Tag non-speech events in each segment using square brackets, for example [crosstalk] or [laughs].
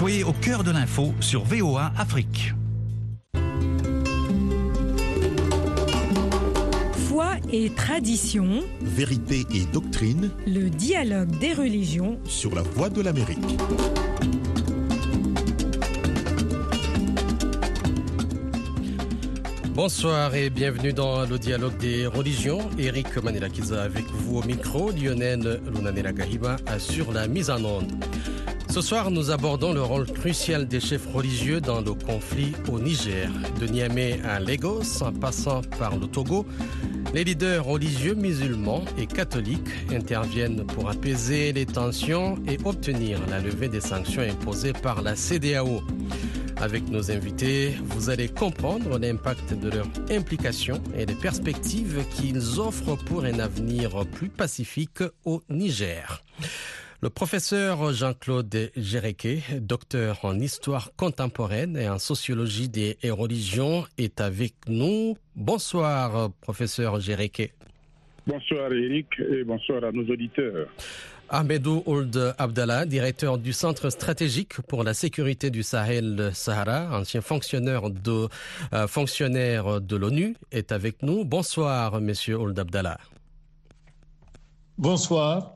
Soyez au cœur de l'info sur VOA Afrique. Foi et tradition, Vérité et doctrine le dialogue des religions sur la voie de l'Amérique. Bonsoir et bienvenue dans le dialogue des religions. Eric Manelakiza avec vous au micro, Lionel Lunanela Gahiba sur la mise en onde. Ce soir, nous abordons le rôle crucial des chefs religieux dans le conflit au Niger. De Niamey à Lagos, en passant par le Togo, les leaders religieux musulmans et catholiques interviennent pour apaiser les tensions et obtenir la levée des sanctions imposées par la CDAO. Avec nos invités, vous allez comprendre l'impact de leur implication et les perspectives qu'ils offrent pour un avenir plus pacifique au Niger. Le professeur Jean-Claude Géréquet, docteur en histoire contemporaine et en sociologie des religions, est avec nous. Bonsoir, professeur Géréquet. Bonsoir Eric et bonsoir à nos auditeurs. Ahmedou Ould Abdallah, directeur du Centre stratégique pour la sécurité du Sahel-Sahara, ancien fonctionnaire de, euh, fonctionnaire de l'ONU, est avec nous. Bonsoir, monsieur Ould Abdallah. Bonsoir.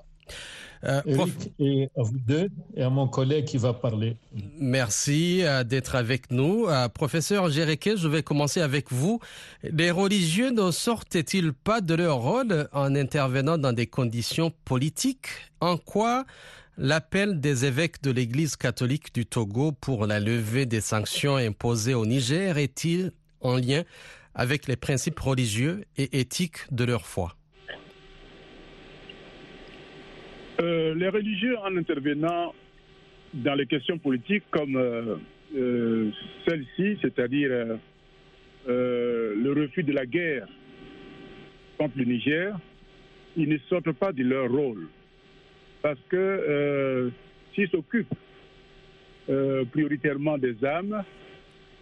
Euh, prof- et à vous deux et à mon collègue qui va parler. Merci euh, d'être avec nous. Euh, professeur Géréquet, je vais commencer avec vous. Les religieux ne sortent-ils pas de leur rôle en intervenant dans des conditions politiques? En quoi l'appel des évêques de l'Église catholique du Togo pour la levée des sanctions imposées au Niger est-il en lien avec les principes religieux et éthiques de leur foi? Euh, les religieux, en intervenant dans les questions politiques comme euh, euh, celle-ci, c'est-à-dire le refus de la guerre contre le Niger, ils ne sortent pas de leur rôle. Parce que s'ils s'occupent prioritairement des âmes,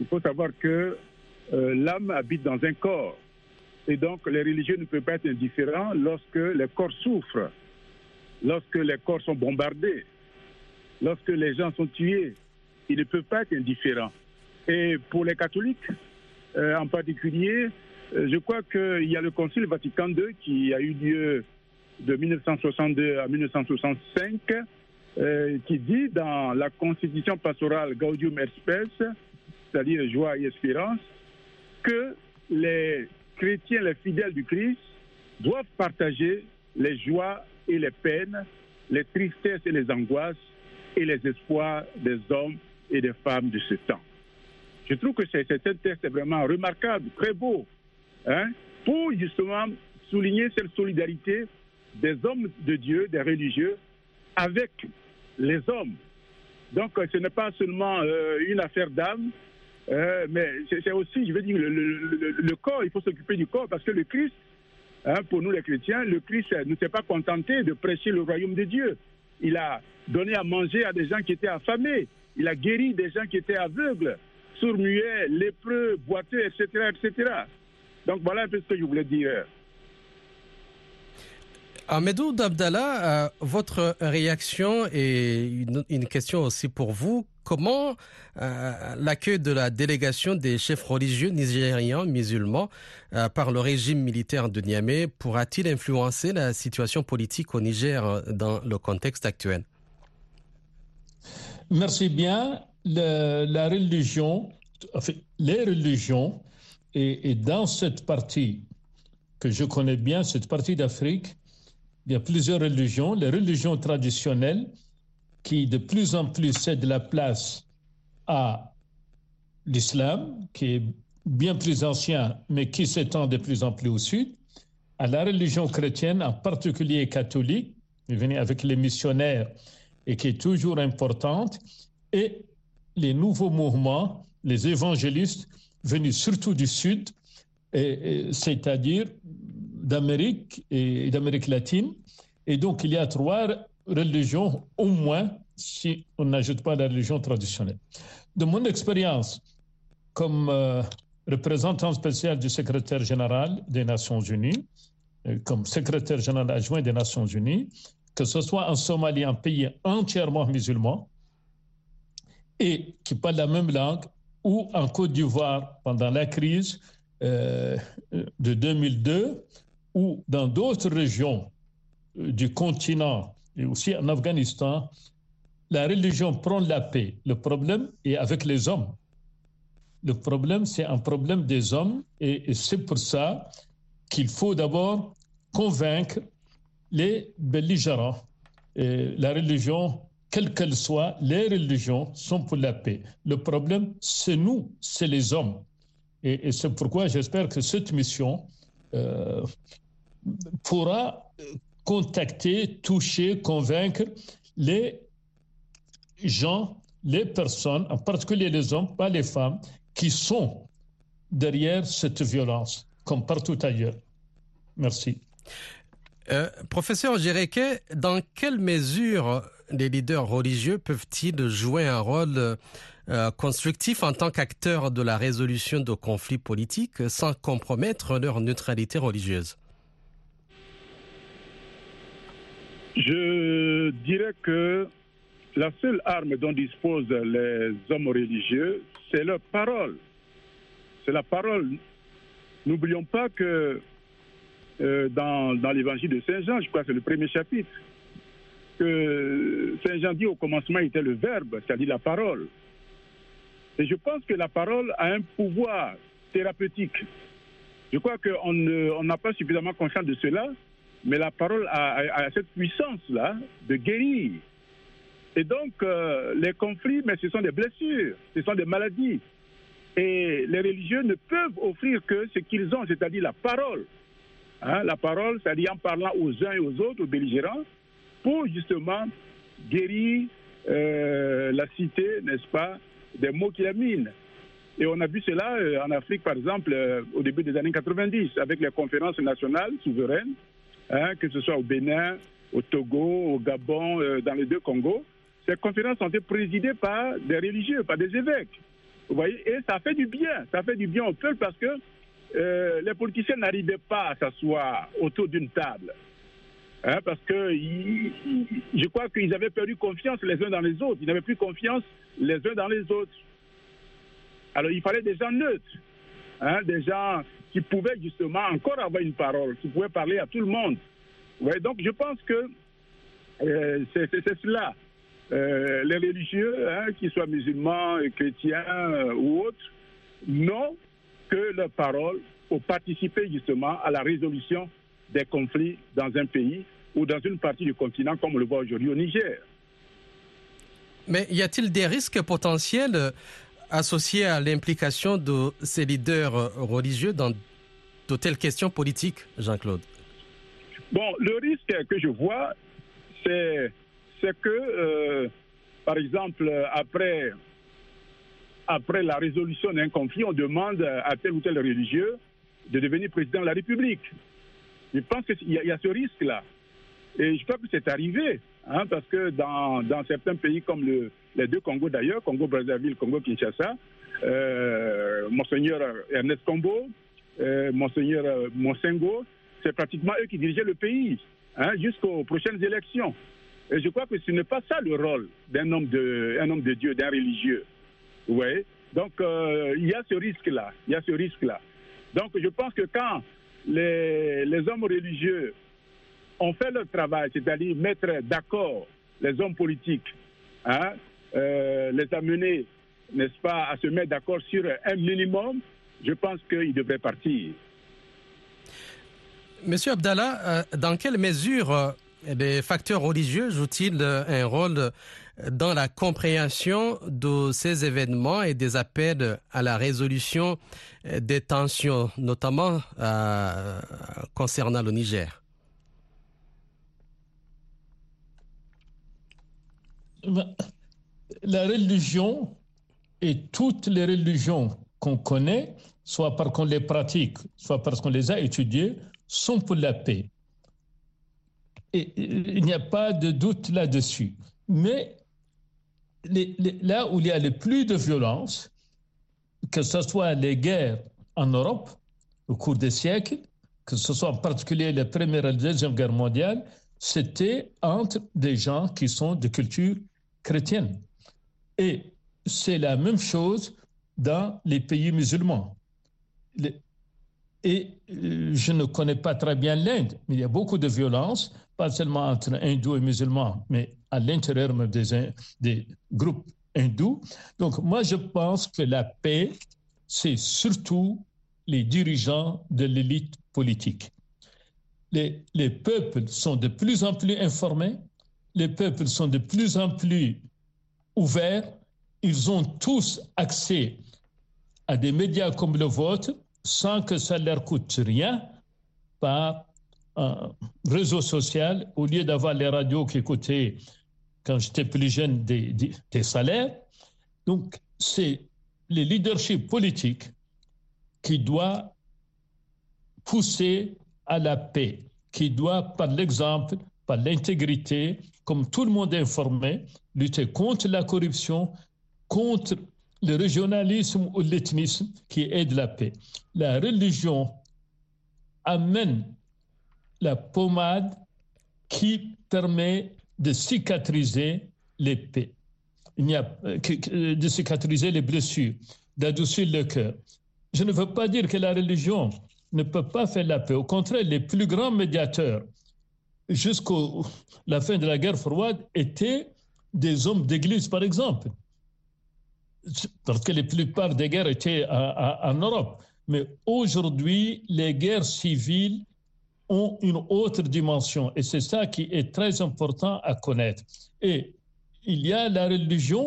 il faut savoir que l'âme habite dans un corps. Et donc les religieux ne peuvent pas être indifférents lorsque les corps souffrent lorsque les corps sont bombardés, lorsque les gens sont tués, ils ne peuvent pas être indifférents. Et pour les catholiques, euh, en particulier, euh, je crois qu'il y a le Concile Vatican II qui a eu lieu de 1962 à 1965, euh, qui dit dans la constitution pastorale Gaudium et Spes, c'est-à-dire joie et espérance, que les chrétiens, les fidèles du Christ, doivent partager les joies et les peines, les tristesses et les angoisses et les espoirs des hommes et des femmes de ce temps. Je trouve que c'est un texte vraiment remarquable, très beau, hein, pour justement souligner cette solidarité des hommes de Dieu, des religieux, avec les hommes. Donc ce n'est pas seulement euh, une affaire d'âme, euh, mais c'est aussi, je veux dire, le corps, il faut s'occuper du corps, parce que le Christ, Hein, pour nous les chrétiens, le Christ euh, ne s'est pas contenté de prêcher le royaume de Dieu. Il a donné à manger à des gens qui étaient affamés. Il a guéri des gens qui étaient aveugles, sourds-muets, lépreux, boiteux, etc., etc. Donc voilà un peu ce que je voulais dire. Ahmedou Dabdallah, euh, votre réaction et une, question aussi pour vous. Comment euh, l'accueil de la délégation des chefs religieux nigérians musulmans euh, par le régime militaire de Niamey pourra-t-il influencer la situation politique au Niger euh, dans le contexte actuel? Merci bien. La religion, les religions, et dans cette partie que je connais bien, cette partie d'Afrique, il y a plusieurs religions. Les religions traditionnelles qui de plus en plus cèdent la place à l'islam, qui est bien plus ancien, mais qui s'étend de plus en plus au sud, à la religion chrétienne, en particulier catholique, venue avec les missionnaires et qui est toujours importante, et les nouveaux mouvements, les évangélistes venus surtout du sud, c'est-à-dire d'Amérique et d'Amérique latine. Et donc, il y a trois religions au moins, si on n'ajoute pas la religion traditionnelle. De mon expérience, comme euh, représentant spécial du secrétaire général des Nations Unies, euh, comme secrétaire général adjoint des Nations Unies, que ce soit en Somalie, un pays entièrement musulman, et qui parlent la même langue, ou en Côte d'Ivoire pendant la crise euh, de 2002, ou dans d'autres régions euh, du continent et aussi en Afghanistan, la religion prend la paix. Le problème est avec les hommes. Le problème, c'est un problème des hommes et, c'est pour ça qu'il faut d'abord convaincre les belligérants. La religion, quelle qu'elle soit, les religions sont pour la paix. Le problème, c'est nous, c'est les hommes. Et, c'est pourquoi j'espère que cette mission pourra contacter, toucher, convaincre les gens, les personnes, en particulier les hommes, pas les femmes, qui sont derrière cette violence, comme partout ailleurs. Merci. Euh, professeur Jéreke, dans quelle mesure les leaders religieux peuvent-ils jouer un rôle euh, constructif en tant qu'acteurs de la résolution de conflits politiques sans compromettre leur neutralité religieuse? Je dirais que la seule arme dont disposent les hommes religieux, c'est leur parole. C'est la parole. N'oublions pas que euh, dans, dans l'évangile de Saint Jean, je crois que c'est le premier chapitre, que Saint Jean dit au commencement était le verbe, c'est-à-dire la parole. Et je pense que la parole a un pouvoir thérapeutique. Je crois qu'on n'a pas suffisamment conscience de cela, mais la parole a, cette puissance-là de guérir, et donc, euh, les conflits, mais ce sont des blessures, ce sont des maladies. Et les religieux ne peuvent offrir que ce qu'ils ont, c'est-à-dire la parole. Hein, la parole, c'est-à-dire en parlant aux uns et aux autres, aux belligérants, pour justement guérir euh, la cité, n'est-ce pas, des mots qui la minent. Et on a vu cela euh, en Afrique, par exemple, au début des années 90, avec les conférences nationales souveraines, hein, que ce soit au Bénin, au Togo, au Gabon, dans les deux Congos ces conférences ont été présidées par des religieux, par des évêques. Vous voyez Et ça fait du bien. Ça fait du bien au peuple parce que euh, les politiciens n'arrivaient pas à s'asseoir autour d'une table. Hein, parce que je crois qu'ils avaient perdu confiance les uns dans les autres. Ils n'avaient plus confiance les uns dans les autres. Alors il fallait des gens neutres, hein, des gens qui pouvaient justement encore avoir une parole, qui pouvaient parler à tout le monde. Ouais, donc je pense que euh, c'est cela. Euh, les religieux, hein, qu'ils soient musulmans, chrétiens euh, ou autres, n'ont que leur parole pour participer justement à la résolution des conflits dans un pays ou dans une partie du continent, comme on le voit aujourd'hui au Niger. Mais y a-t-il des risques potentiels euh, associés à l'implication de ces leaders religieux dans de telles questions politiques, Jean-Claude? Bon, le risque que je vois, c'est c'est que, euh, par exemple, après, après la résolution d'un conflit, on demande à tel ou tel religieux de devenir président de la République. Je pense qu'il y, a ce risque-là. Et je crois que c'est arrivé, hein, parce que dans, certains pays comme le, les deux Congos d'ailleurs, Congo-Brazzaville, Congo-Kinshasa, euh, Monseigneur Ernest Combo, euh, Monseigneur Monsengo, c'est pratiquement eux qui dirigeaient le pays hein, jusqu'aux prochaines élections. Et je crois que ce n'est pas ça le rôle d'un homme de, un homme de Dieu, d'un religieux. Vous voyez? Donc, euh, il y a ce risque-là. Il y a ce risque-là. Donc, je pense que quand les, hommes religieux ont fait leur travail, c'est-à-dire mettre d'accord les hommes politiques, hein, euh, les amener, n'est-ce pas, à se mettre d'accord sur un minimum, je pense qu'ils devraient partir. Monsieur Abdallah, euh, dans quelle mesure les facteurs religieux jouent-ils un rôle dans la compréhension de ces événements et des appels à la résolution des tensions, notamment euh, concernant le Niger La religion et toutes les religions qu'on connaît, soit parce qu'on les pratique, soit parce qu'on les a étudiées, sont pour la paix. Il n'y a pas de doute là-dessus. Mais là où il y a le plus de violence, que ce soit les guerres en Europe au cours des siècles, que ce soit en particulier la Première et la Deuxième Guerre mondiale, c'était entre des gens qui sont de culture chrétienne. Et c'est la même chose dans les pays musulmans. Et euh, je ne connais pas très bien l'Inde, mais il y a beaucoup de violence, pas seulement entre hindous et musulmans, mais à l'intérieur des, des groupes hindous. Donc moi, je pense que la paix, c'est surtout les dirigeants de l'élite politique. Les, les, peuples sont de plus en plus informés, les peuples sont de plus en plus ouverts, ils ont tous accès à des médias comme le vôtre sans que ça leur coûte rien par un réseau social au lieu d'avoir les radios qui coûtaient quand j'étais plus jeune des, salaires. Donc, c'est le leadership politique qui doit pousser à la paix, qui doit, par l'exemple, par l'intégrité, comme tout le monde est informé, lutter contre la corruption, contre le régionalisme ou l'ethnisme qui aide la paix. La religion amène la pommade qui permet de cicatriser les paix. Il n'y a euh, que de cicatriser les blessures, d'adoucir le cœur. Je ne veux pas dire que la religion ne peut pas faire la paix. Au contraire, les plus grands médiateurs, jusqu'à la fin de la guerre froide, étaient des hommes d'église, par exemple. Parce que la plupart des guerres étaient en Europe. Mais aujourd'hui, les guerres civiles ont une autre dimension. Et c'est ça qui est très important à connaître. Et il y a la religion.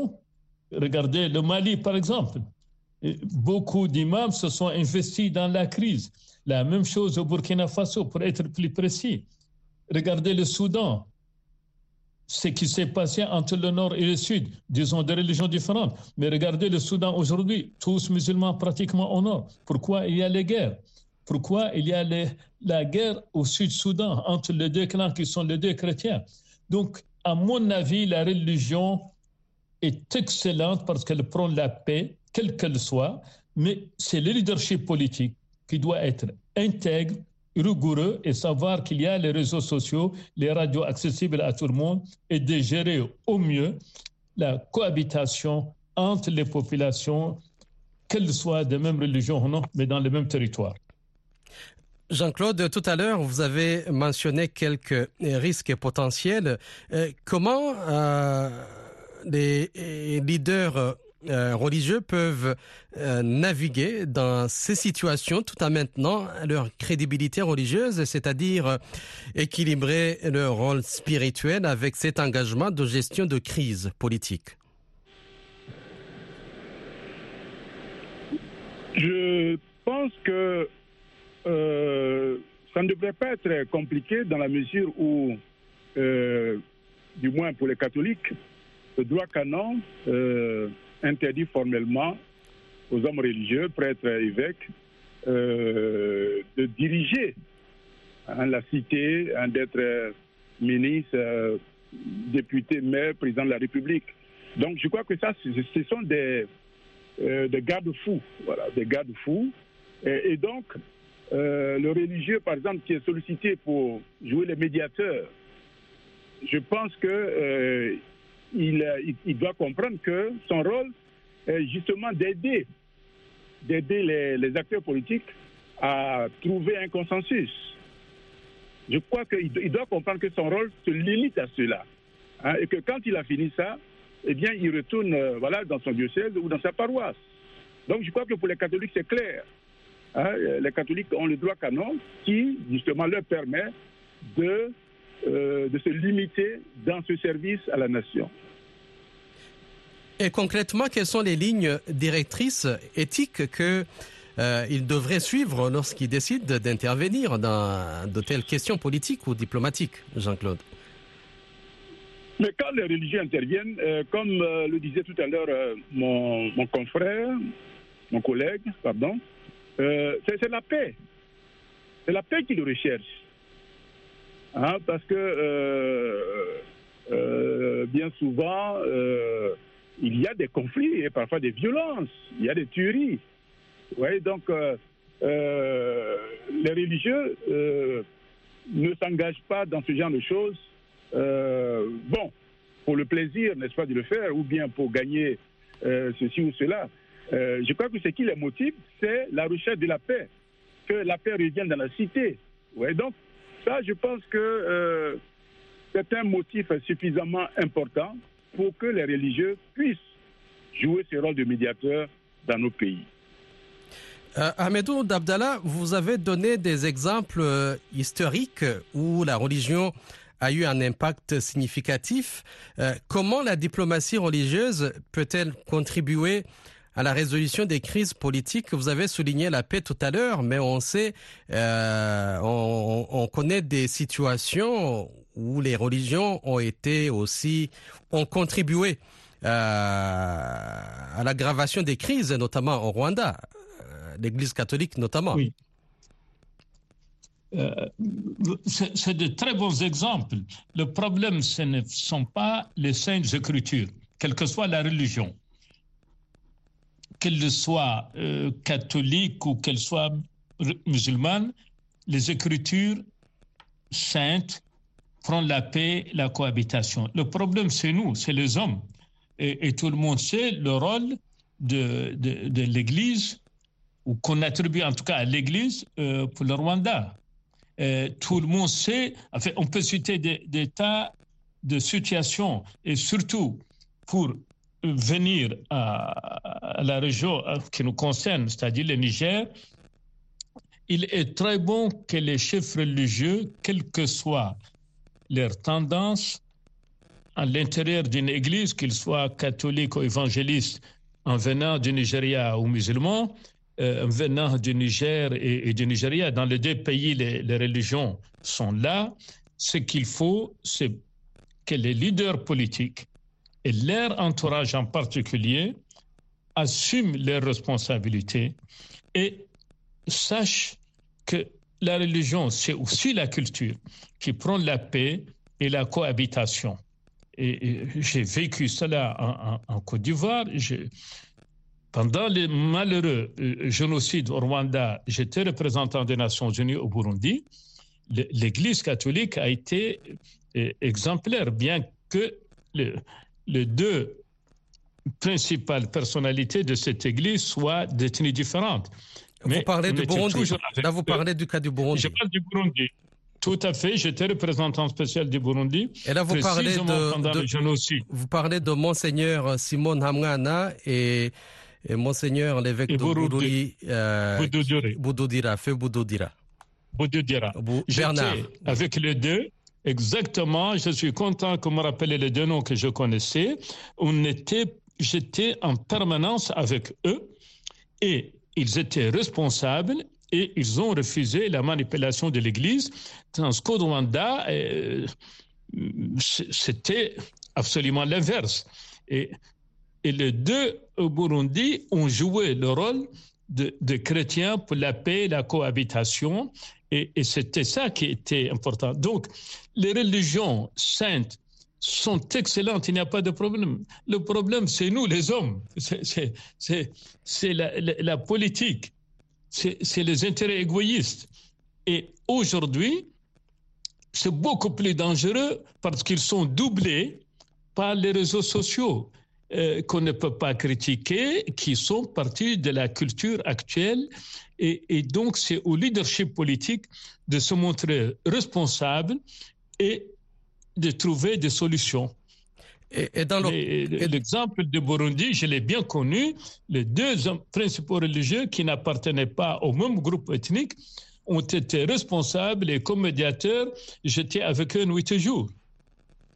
Regardez le Mali, par exemple. Beaucoup d'imams se sont investis dans la crise. La même chose au Burkina Faso, pour être plus précis. Regardez le Soudan. Ce qui s'est passé entre le nord et le sud, disons des religions différentes. Mais regardez le Soudan aujourd'hui, tous musulmans pratiquement au nord. Pourquoi il y a les guerres? Pourquoi il y a la guerre au sud-Soudan entre les deux clans qui sont les deux chrétiens? Donc, à mon avis, la religion est excellente parce qu'elle prend la paix, quelle qu'elle soit, mais c'est le leadership politique qui doit être intègre, rigoureux et savoir qu'il y a les réseaux sociaux, les radios accessibles à tout le monde et de gérer au mieux la cohabitation entre les populations, qu'elles soient de même religion ou non, mais dans le même territoire. Jean-Claude, tout à l'heure, vous avez mentionné quelques risques potentiels. Euh, comment euh, les leaders euh, religieux peuvent naviguer dans ces situations tout en maintenant leur crédibilité religieuse, c'est-à-dire équilibrer leur rôle spirituel avec cet engagement de gestion de crise politique? Je pense que ça ne devrait pas être compliqué dans la mesure où, du moins pour les catholiques, le droit canon interdit formellement aux hommes religieux, prêtres, évêques, euh, de diriger la cité, d'être ministre, euh, député, maire, président de la République. Donc je crois que ça, ce sont des, euh, des garde-fous, voilà, des garde-fous. Et, et, donc, le religieux, par exemple, qui est sollicité pour jouer les médiateurs, je pense que il, il, doit comprendre que son rôle est justement d'aider, d'aider les, acteurs politiques à trouver un consensus. Je crois qu'il doit comprendre que son rôle se limite à cela. Hein, et que quand il a fini ça, eh bien, il retourne euh, voilà, dans son diocèse ou dans sa paroisse. Donc, je crois que pour les catholiques, c'est clair. Hein, les catholiques ont le droit canon qui, justement, leur permet de, euh, de se limiter dans ce service à la nation. Et concrètement, quelles sont les lignes directrices éthiques que euh, il devrait suivre lorsqu'il décide d'intervenir dans de telles questions politiques ou diplomatiques, Jean-Claude? Mais quand les religieux interviennent, euh, comme euh, le disait tout à l'heure euh, mon, mon, confrère, mon collègue, pardon, euh, c'est la paix. C'est la paix qu'ils recherchent. Hein, parce que euh, bien souvent, il y a des conflits et parfois des violences, il y a des tueries. Ouais, donc, euh, euh, les religieux euh, ne s'engagent pas dans ce genre de choses. bon, pour le plaisir, n'est-ce pas, de le faire, ou bien pour gagner euh, ceci ou cela. Euh, je crois que ce qui les motive, c'est la recherche de la paix, que la paix revienne dans la cité. Ouais, donc, ça, je pense que euh, c'est un motif suffisamment important pour que les religieux puissent jouer ce rôle de médiateur dans nos pays. Euh, Ahmedou Dabdallah, vous avez donné des exemples historiques où la religion a eu un impact significatif. Comment la diplomatie religieuse peut-elle contribuer à la résolution des crises politiques Vous avez souligné la paix tout à l'heure, mais on sait, euh, on, on connaît des situations où les religions ont été aussi, ont contribué euh, à l'aggravation des crises, notamment au Rwanda, euh, l'Église catholique notamment. Oui. C'est de très bons exemples. Le problème, ce ne sont pas les saintes écritures, quelle que soit la religion, qu'elle soit euh, catholique ou qu'elle soit musulmane, les écritures saintes prennent la paix, la cohabitation. Le problème, c'est nous, c'est les hommes. Et, tout le monde sait le rôle de, de, de l'Église, ou qu'on attribue en tout cas à l'Église euh, pour le Rwanda. Euh, tout le monde sait, enfin, on peut citer des, des tas de situations, et surtout pour venir à, la région euh, qui nous concerne, c'est-à-dire le Niger, il est très bon que les chefs religieux, quelle que soit leur tendance, à l'intérieur d'une église, qu'ils soient catholiques ou évangélistes, en venant du Nigeria ou musulmans, euh, venant du Niger et, du Nigeria, dans les deux pays, les religions sont là. Ce qu'il faut, c'est que les leaders politiques et leur entourage en particulier assument leurs responsabilités et sachent que la religion, c'est aussi la culture qui prend la paix et la cohabitation. Et, j'ai vécu cela en, Côte d'Ivoire. Pendant les malheureux euh, génocides au Rwanda, j'étais représentant des Nations Unies au Burundi. Le- L'Église catholique a été euh, exemplaire, bien que le- les deux principales personnalités de cette Église soient détenues différentes. Vous Mais parlez du Burundi. Là, vous parlez du cas du Burundi. Je parle du Burundi. Tout à fait. J'étais représentant spécial du Burundi. Et là, vous parlez de, de- génocide. vous parlez de Monseigneur Simon Hamwana et, et Monseigneur l'évêque Et de Burundi. Euh, Boudoduré, Boudodira, Feu Boudodira. Boudodira. Bou- J'étais Bernard. avec les deux. Exactement. Je suis content que me rappelez les deux noms que je connaissais. On était, j'étais en permanence avec eux et ils étaient responsables et ils ont refusé la manipulation de l'Église. Dans ce qu'au Rwanda, euh, c'était absolument l'inverse. Et, et les deux au Burundi ont joué le rôle de, de chrétiens pour la paix la cohabitation. Et, et c'était ça qui était important. Donc, les religions saintes sont excellentes, il n'y a pas de problème. Le problème, c'est nous, les hommes. C'est- la, politique. C'est les intérêts égoïstes. Et aujourd'hui, c'est beaucoup plus dangereux parce qu'ils sont doublés par les réseaux sociaux euh, qu'on ne peut pas critiquer, qui sont partie de la culture actuelle. Et donc, c'est au leadership politique de se montrer responsable et de trouver des solutions. Et, et dans le, Mais L'exemple de Burundi, je l'ai bien connu. Les deux principaux religieux qui n'appartenaient pas au même groupe ethnique ont été responsables et comme médiateurs, j'étais avec eux huit jours.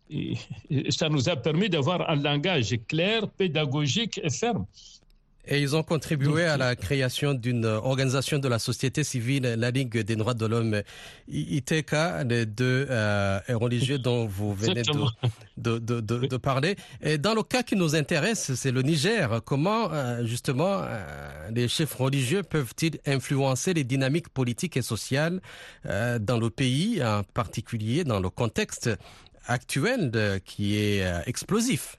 Et, et ça nous a permis d'avoir un langage clair, pédagogique et ferme. Et ils ont contribué à la création d'une organisation de la société civile, la Ligue des droits de l'homme, ITK, les deux euh, religieux [laughs] dont vous venez de, Exactement. de, de, de, de parler. Et dans le cas qui nous intéresse, c'est le Niger. Comment, euh, justement, euh, les chefs religieux peuvent-ils influencer les dynamiques politiques et sociales euh, dans le pays, en particulier dans le contexte actuel qui est euh, explosif?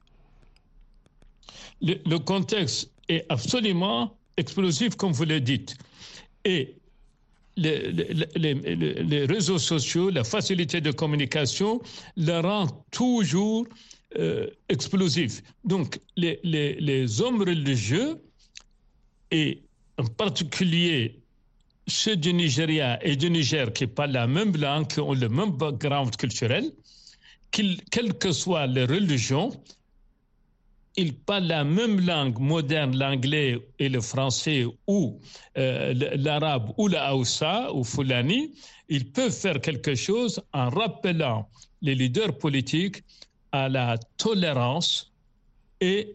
Le, le contexte est absolument explosif, comme vous le dites. Et les, les- réseaux sociaux, la facilité de communication, le rend toujours euh, explosif. Donc, les, hommes religieux, et en particulier ceux du Nigeria et du Niger qui parlent la même langue, qui ont le même background culturel, quelle que soit leur religion, ils parlent la même langue moderne, l'anglais et le français ou euh, l'arabe ou la Hausa ou Fulani, ils peuvent faire quelque chose en rappelant les leaders politiques à la tolérance et,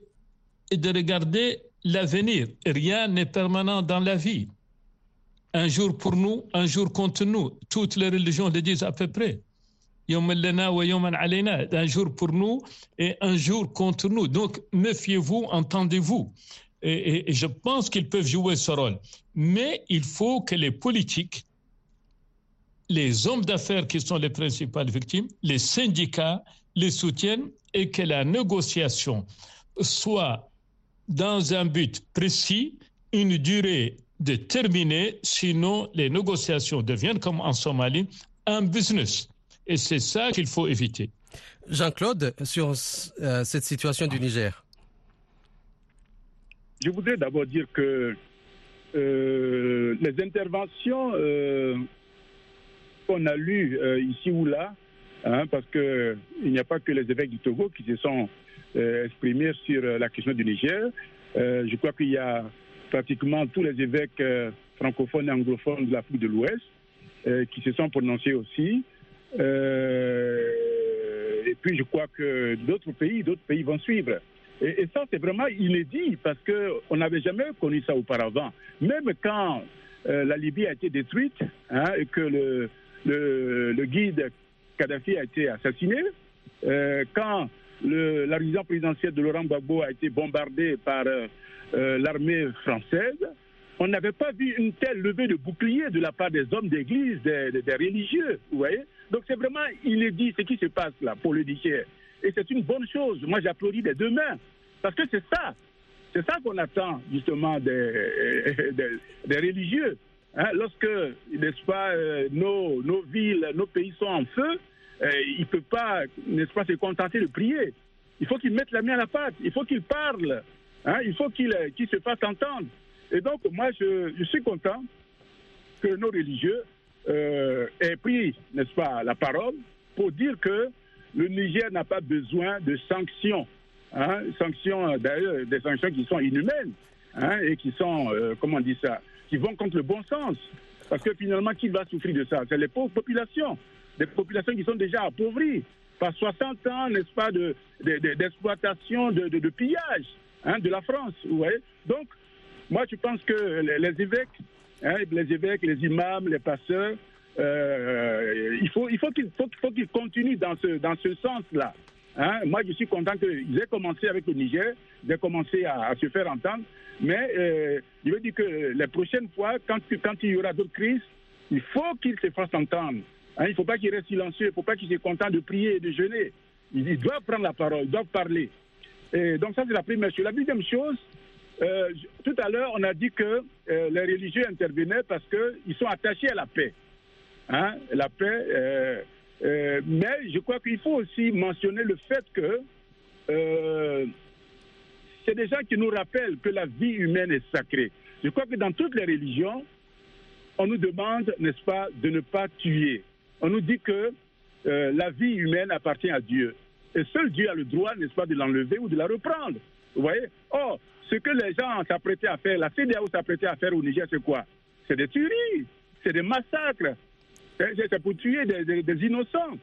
et de regarder l'avenir. Rien n'est permanent dans la vie. Un jour pour nous, un jour contre nous. Toutes les religions le disent à peu près un jour pour nous et un jour contre nous. Donc, méfiez-vous, entendez-vous. Et, je pense qu'ils peuvent jouer ce rôle. Mais il faut que les politiques, les hommes d'affaires qui sont les principales victimes, les syndicats les soutiennent et que la négociation soit dans un but précis, une durée déterminée, sinon les négociations deviennent comme en Somalie un business. Et c'est ça qu'il faut éviter. Jean-Claude, sur euh, cette situation du Niger. Je voudrais d'abord dire que euh, les interventions euh, qu'on a lues ici ou là, hein, parce qu'il n'y a pas que les évêques du Togo qui se sont exprimés sur la question du Niger. je crois qu'il y a pratiquement tous les évêques francophones et anglophones de l'Afrique de l'Ouest qui se sont prononcés aussi. Euh, et puis je crois que d'autres pays, d'autres pays vont suivre. Et, ça, c'est vraiment inédit parce qu'on n'avait jamais connu ça auparavant. Même quand euh, la Libye a été détruite hein, et que le, guide Kadhafi a été assassiné, euh, quand la résidence présidentielle de Laurent Gbagbo a été bombardée par l'armée française, on n'avait pas vu une telle levée de bouclier de la part des hommes d'église, des, des, religieux, vous voyez Donc c'est vraiment inédit ce qui se passe là pour le Niger. Et c'est une bonne chose. Moi j'applaudis des deux mains. Parce que c'est ça. C'est ça qu'on attend justement des, [laughs] des, religieux. Hein? Lorsque, n'est-ce pas, euh, nos, nos, villes, nos pays sont en feu, euh, ils ne peuvent pas, n'est-ce pas, se contenter de prier. Il faut qu'ils mettent la main à la pâte. Il faut qu'ils parlent. Hein? Il faut qu'ils se fassent entendre. Et donc, moi, je, suis content que nos religieux euh, aient pris, n'est-ce pas, la parole pour dire que le Niger n'a pas besoin de sanctions. Hein, sanctions, d'ailleurs, des sanctions qui sont inhumaines hein, et qui sont, euh, comment on dit ça, qui vont contre le bon sens. Parce que finalement, qui va souffrir de ça? C'est les pauvres populations, des populations qui sont déjà appauvries par 60 ans, n'est-ce pas, d'exploitation, de, de, de, pillage hein, de la France. Vous Donc, moi, je pense que les évêques, hein, les évêques, les imams, les pasteurs, euh, il faut, il faut qu'ils faut, faut continuent dans ce, dans ce sens-là. Hein. Moi, je suis content qu'ils aient commencé avec le Niger, ils aient commencé à, se faire entendre. Mais euh, je veux dire que les prochaines fois, quand, quand il y aura d'autres crises, il faut qu'ils se fassent entendre. Hein. il ne faut pas qu'ils restent silencieux, il ne faut pas qu'ils soient contents de prier et de jeûner. Ils, doivent prendre la parole, ils doivent parler. Et donc ça, c'est la première chose. La deuxième chose, euh, tout à l'heure, on a dit que euh, les religieux intervenaient parce qu'ils sont attachés à la paix. Hein, la paix. Euh, mais je crois qu'il faut aussi mentionner le fait que c'est des gens qui nous rappellent que la vie humaine est sacrée. Je crois que dans toutes les religions, on nous demande, n'est-ce pas, de ne pas tuer. On nous dit que la vie humaine appartient à Dieu. Et seul Dieu a le droit, n'est-ce pas, de l'enlever ou de la reprendre. Vous voyez Or, ce que les gens s'apprêtaient à faire, la CDAO s'apprêtait à faire au Niger, c'est quoi? C'est des tueries, c'est des massacres, c'est pour tuer des, innocents.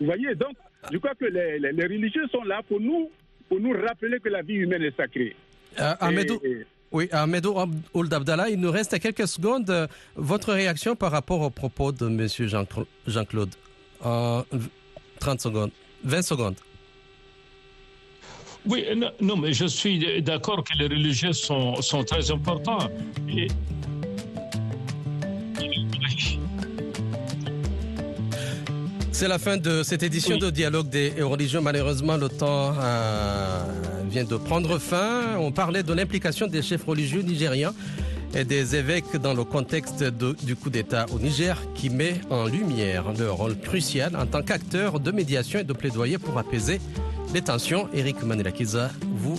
Vous voyez, donc, je crois que les, religieux sont là pour nous, pour nous rappeler que la vie humaine est sacrée. Euh, Ahmedou, oui, Ahmedou Ould Abdallah, il nous reste quelques secondes. Votre réaction par rapport aux propos de M. Jean-Claude? En 30 secondes, 20 secondes. Oui, non, mais je suis d'accord que les religieux sont, sont très importants. C'est la fin de cette édition de Dialogue des religions. Malheureusement, le temps euh, vient de prendre fin. On parlait de l'implication des chefs religieux nigériens et des évêques dans le contexte du coup d'État au Niger qui met en lumière leur rôle crucial en tant qu'acteur de médiation et de plaidoyer pour apaiser les tensions. Eric Manelakiza vous